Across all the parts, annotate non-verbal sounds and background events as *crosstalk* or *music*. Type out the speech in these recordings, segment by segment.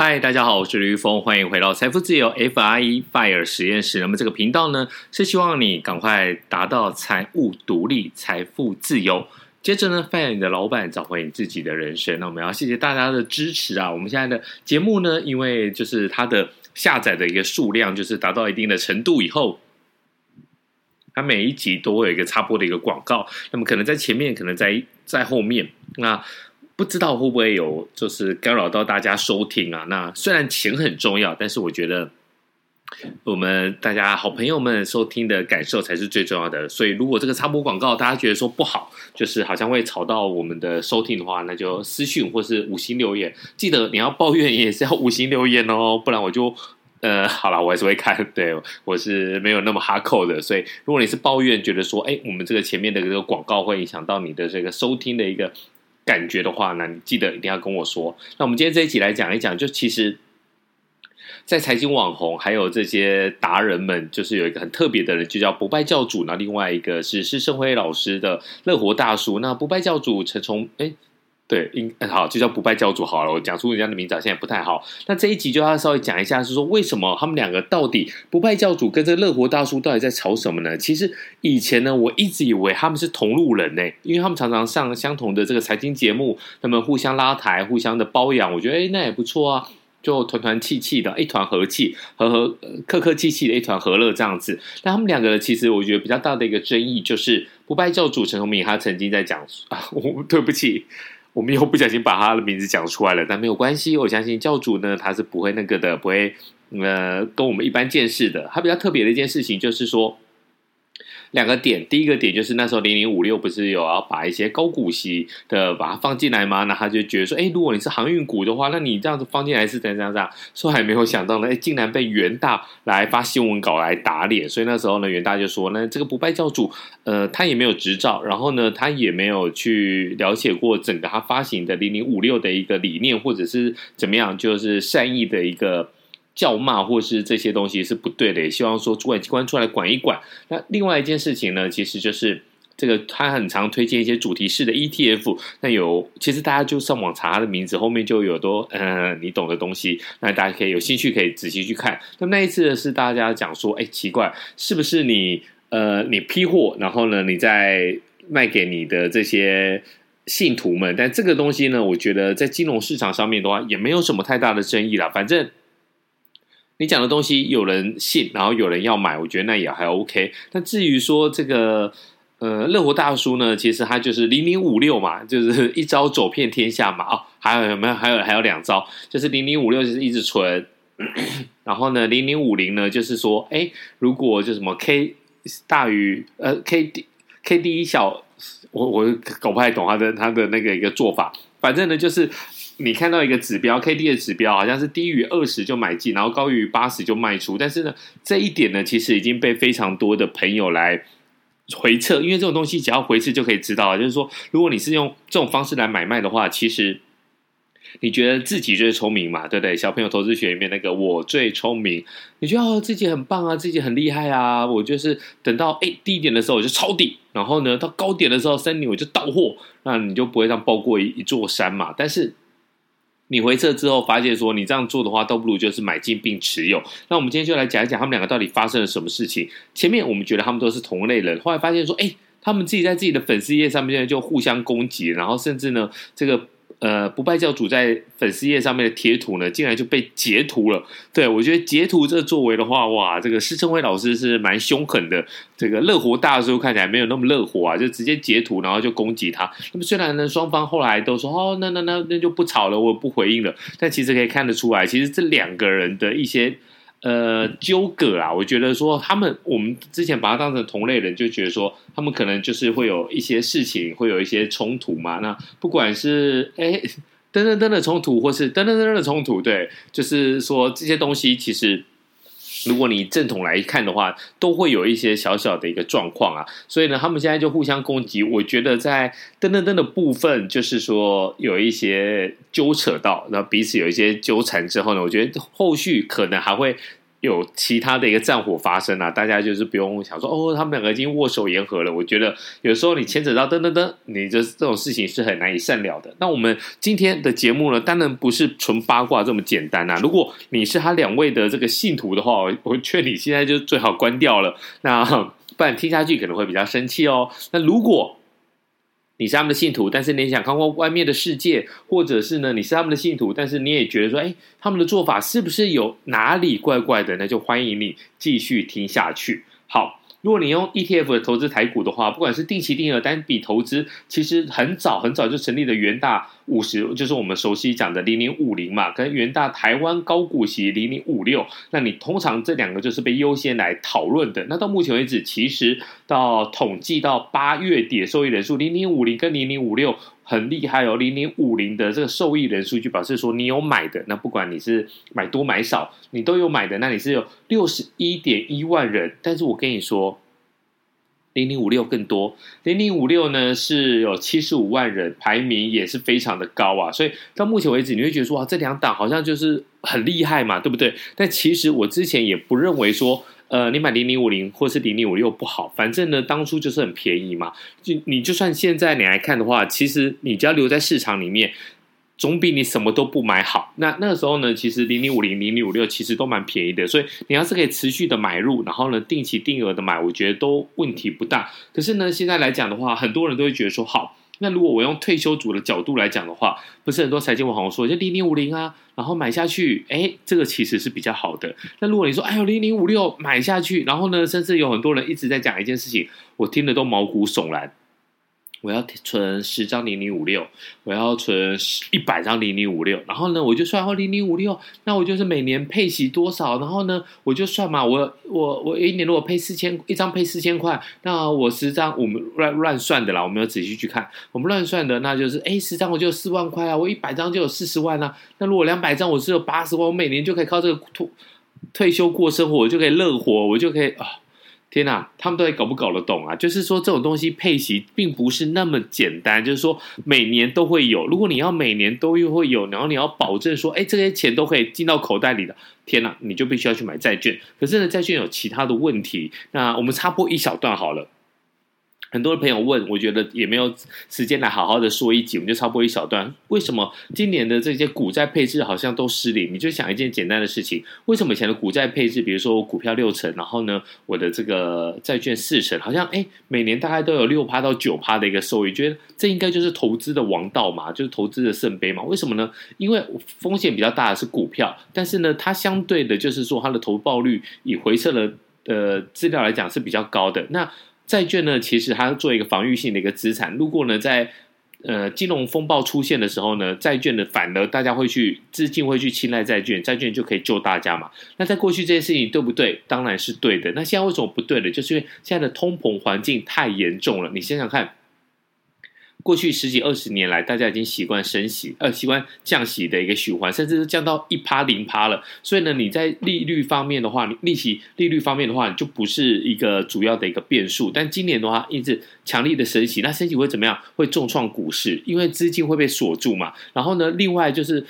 嗨，大家好，我是李玉峰，欢迎回到财富自由 FIRE FIRE 实验室。那么这个频道呢，是希望你赶快达到财务独立、财富自由。接着呢，fire 你的老板，找回你自己的人生。那我们要谢谢大家的支持啊！我们现在的节目呢，因为就是它的下载的一个数量，就是达到一定的程度以后，它每一集都会有一个插播的一个广告。那么可能在前面，可能在在后面，那。不知道会不会有就是干扰到大家收听啊？那虽然钱很重要，但是我觉得我们大家好朋友们收听的感受才是最重要的。所以如果这个插播广告大家觉得说不好，就是好像会吵到我们的收听的话，那就私讯或是五星留言。记得你要抱怨也是要五星留言哦，不然我就呃好了，我还是会看。对，我是没有那么哈扣的。所以如果你是抱怨，觉得说哎，我们这个前面的这个广告会影响到你的这个收听的一个。感觉的话，呢你记得一定要跟我说。那我们今天这一集来讲一讲，就其实，在财经网红还有这些达人们，就是有一个很特别的人，就叫不败教主。那另外一个是施胜辉老师的乐活大叔。那不败教主陈崇哎。对，应好就叫不败教主好了。我讲出人家的名字现在不太好。那这一集就要稍微讲一下，是说为什么他们两个到底不败教主跟这个乐活大叔到底在吵什么呢？其实以前呢，我一直以为他们是同路人呢，因为他们常常上相同的这个财经节目，他们互相拉抬，互相的包养。我觉得哎，那也不错啊，就团团气气的，一团和气，和和客客气气的一团和乐这样子。那他们两个其实我觉得比较大的一个争议就是不败教主陈崇明，他曾经在讲啊，我对不起。我们又不小心把他的名字讲出来了，但没有关系。我相信教主呢，他是不会那个的，不会呃跟我们一般见识的。他比较特别的一件事情就是说。两个点，第一个点就是那时候零零五六不是有要把一些高股息的把它放进来吗？那他就觉得说，哎，如果你是航运股的话，那你这样子放进来是怎样怎样怎样？说还没有想到呢，哎，竟然被元大来发新闻稿来打脸。所以那时候呢，元大就说，那这个不败教主，呃，他也没有执照，然后呢，他也没有去了解过整个他发行的零零五六的一个理念，或者是怎么样，就是善意的一个。叫骂或是这些东西是不对的，也希望说主管机关出来管一管。那另外一件事情呢，其实就是这个他很常推荐一些主题式的 ETF。那有其实大家就上网查他的名字，后面就有多呃你懂的东西。那大家可以有兴趣可以仔细去看。那那一次是大家讲说，哎，奇怪，是不是你呃你批货，然后呢你再卖给你的这些信徒们？但这个东西呢，我觉得在金融市场上面的话，也没有什么太大的争议啦，反正。你讲的东西有人信，然后有人要买，我觉得那也还 OK。那至于说这个呃乐活大叔呢，其实他就是零零五六嘛，就是 *laughs* 一招走遍天下嘛。哦，还有有没有？还有还有两招，就是零零五六就是一直存，*clears throat* 然后呢零零五零呢就是说，哎，如果就什么 K 大于呃 K D K D 一小，我我搞不太懂他的他的那个一个做法，反正呢就是。你看到一个指标，K D 的指标好像是低于二十就买进，然后高于八十就卖出。但是呢，这一点呢，其实已经被非常多的朋友来回测，因为这种东西只要回测就可以知道了。就是说，如果你是用这种方式来买卖的话，其实。你觉得自己最聪明嘛？对不对？小朋友投资学里面那个我最聪明，你觉得自己很棒啊，自己很厉害啊。我就是等到哎低点的时候我就抄底，然后呢到高点的时候森林我就到货，那你就不会这样抱过一一座山嘛。但是你回撤之后发现说你这样做的话，倒不如就是买进并持有。那我们今天就来讲一讲他们两个到底发生了什么事情。前面我们觉得他们都是同类人，后来发现说哎他们自己在自己的粉丝页上面就互相攻击，然后甚至呢这个。呃，不败教主在粉丝页上面的贴图呢，竟然就被截图了。对，我觉得截图这作为的话，哇，这个施正辉老师是蛮凶狠的。这个乐活大叔看起来没有那么乐活啊，就直接截图，然后就攻击他。那么虽然呢，双方后来都说哦，那那那那就不吵了，我不回应了。但其实可以看得出来，其实这两个人的一些。呃，纠葛啦，我觉得说他们，我们之前把它当成同类人，就觉得说他们可能就是会有一些事情，会有一些冲突嘛。那不管是哎，噔噔噔的冲突，或是噔噔噔的冲突，对，就是说这些东西其实。如果你正统来看的话，都会有一些小小的一个状况啊，所以呢，他们现在就互相攻击。我觉得在噔噔噔的部分，就是说有一些纠扯到，那彼此有一些纠缠之后呢，我觉得后续可能还会。有其他的一个战火发生啊，大家就是不用想说哦，他们两个已经握手言和了。我觉得有时候你牵扯到噔噔噔，你这这种事情是很难以善了的。那我们今天的节目呢，当然不是纯八卦这么简单啊。如果你是他两位的这个信徒的话，我我劝你现在就最好关掉了，那 *laughs* 不然听下去可能会比较生气哦。那如果你是他们的信徒，但是你想看看外面的世界，或者是呢，你是他们的信徒，但是你也觉得说，哎，他们的做法是不是有哪里怪怪的？那就欢迎你继续听下去。好。如果你用 ETF 的投资台股的话，不管是定期定额单笔投资，其实很早很早就成立了元大五十，就是我们熟悉讲的零零五零嘛，跟元大台湾高股息零零五六。那你通常这两个就是被优先来讨论的。那到目前为止，其实到统计到八月底的受益人数，零零五零跟零零五六。很厉害哦，零零五零的这个受益人数据表示说，你有买的，那不管你是买多买少，你都有买的，那你是有六十一点一万人。但是我跟你说，零零五六更多，零零五六呢是有七十五万人，排名也是非常的高啊。所以到目前为止，你会觉得说，哇，这两档好像就是很厉害嘛，对不对？但其实我之前也不认为说。呃，你买零零五零或是零零五六不好，反正呢，当初就是很便宜嘛。就你就算现在你来看的话，其实你只要留在市场里面，总比你什么都不买好。那那个时候呢，其实零零五零、零零五六其实都蛮便宜的，所以你要是可以持续的买入，然后呢，定期定额的买，我觉得都问题不大。可是呢，现在来讲的话，很多人都会觉得说好。那如果我用退休族的角度来讲的话，不是很多财经网红说就零零五零啊，然后买下去，哎，这个其实是比较好的。那如果你说哎呦零零五六买下去，然后呢，甚至有很多人一直在讲一件事情，我听得都毛骨悚然。我要存十张零零五六，我要存一百张零零五六，然后呢，我就算哦零零五六，那我就是每年配息多少，然后呢，我就算嘛，我我我一年如果配四千一张配四千块，那我十张我们乱乱算的啦，我没有仔细去看，我们乱算的，那就是哎十张我就有四万块啊，我一百张就有四十万啊，那如果两百张我是有八十万，我每年就可以靠这个退退休过生活，我就可以乐活，我就可以啊。天呐，他们到底搞不搞得懂啊？就是说，这种东西配息并不是那么简单。就是说，每年都会有。如果你要每年都又会有，然后你要保证说，哎，这些钱都可以进到口袋里的，天呐，你就必须要去买债券。可是呢，债券有其他的问题。那我们插播一小段好了。很多的朋友问，我觉得也没有时间来好好的说一集，我们就插播一小段。为什么今年的这些股债配置好像都失灵？你就想一件简单的事情：为什么以前的股债配置，比如说我股票六成，然后呢，我的这个债券四成，好像哎，每年大概都有六趴到九趴的一个收益，觉得这应该就是投资的王道嘛，就是投资的圣杯嘛？为什么呢？因为风险比较大的是股票，但是呢，它相对的就是说它的投报率以回撤的呃资料来讲是比较高的。那债券呢，其实它做一个防御性的一个资产。如果呢，在呃金融风暴出现的时候呢，债券的反而大家会去资金会去青睐债券，债券就可以救大家嘛。那在过去这件事情对不对？当然是对的。那现在为什么不对呢？就是因为现在的通膨环境太严重了。你想想看。过去十几二十年来，大家已经习惯升息，呃，习惯降息的一个循环，甚至是降到一趴零趴了。所以呢，你在利率方面的话，利息利率方面的话，你就不是一个主要的一个变数。但今年的话，一直强力的升息，那升息会怎么样？会重创股市，因为资金会被锁住嘛。然后呢，另外就是。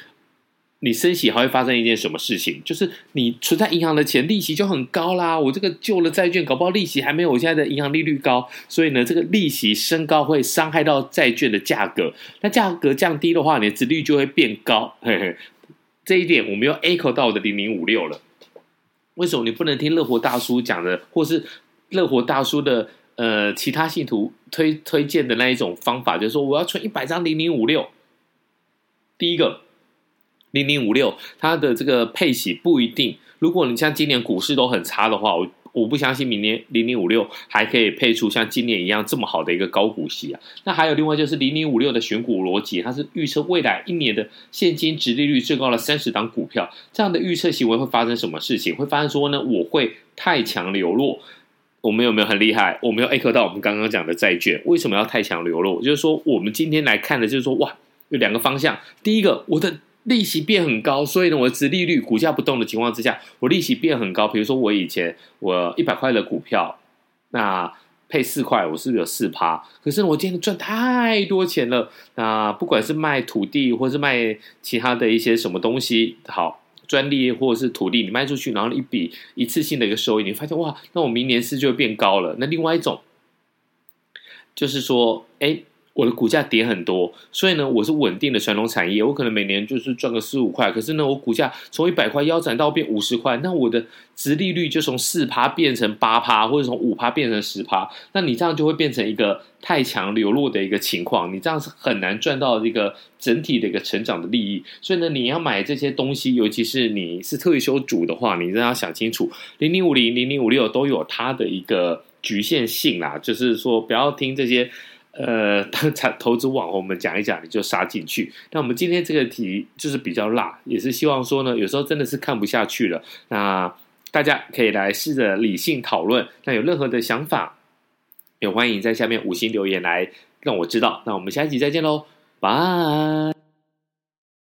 你升息还会发生一件什么事情？就是你存在银行的钱利息就很高啦。我这个旧的债券搞不好利息还没有我现在的银行利率高，所以呢，这个利息升高会伤害到债券的价格。那价格降低的话，你的值率就会变高。嘿嘿，这一点我们又 echo 到我的零零五六了。为什么你不能听乐活大叔讲的，或是乐活大叔的呃其他信徒推推荐的那一种方法？就是说我要存一百张零零五六，第一个。零零五六，它的这个配息不一定。如果你像今年股市都很差的话，我我不相信明年零零五六还可以配出像今年一样这么好的一个高股息啊。那还有另外就是零零五六的选股逻辑，它是预测未来一年的现金殖利率最高的三十档股票，这样的预测行为会发生什么事情？会发生说呢，我会太强流落。我们有没有很厉害？我们要 echo 到我们刚刚讲的债券，为什么要太强流落？就是说，我们今天来看的，就是说，哇。有两个方向。第一个，我的利息变很高，所以呢，我的殖利率股价不动的情况之下，我利息变很高。比如说，我以前我一百块的股票，那配四块，我是不是有四趴？可是，我今天赚太多钱了。那不管是卖土地，或是卖其他的一些什么东西，好。专利或者是土地，你卖出去，然后一笔一次性的一个收益，你发现哇，那我明年是就会变高了。那另外一种就是说，哎。我的股价跌很多，所以呢，我是稳定的传统产业，我可能每年就是赚个四五块。可是呢，我股价从一百块腰斩到变五十块，那我的殖利率就从四趴变成八趴，或者从五趴变成十趴。那你这样就会变成一个太强流落的一个情况，你这样是很难赚到一个整体的一个成长的利益。所以呢，你要买这些东西，尤其是你是退休主的话，你一定要想清楚，零零五零、零零五六都有它的一个局限性啦，就是说不要听这些。呃，当投资网红们讲一讲，你就杀进去。那我们今天这个题就是比较辣，也是希望说呢，有时候真的是看不下去了，那大家可以来试着理性讨论。那有任何的想法，也欢迎在下面五星留言来让我知道。那我们下一集再见喽，拜。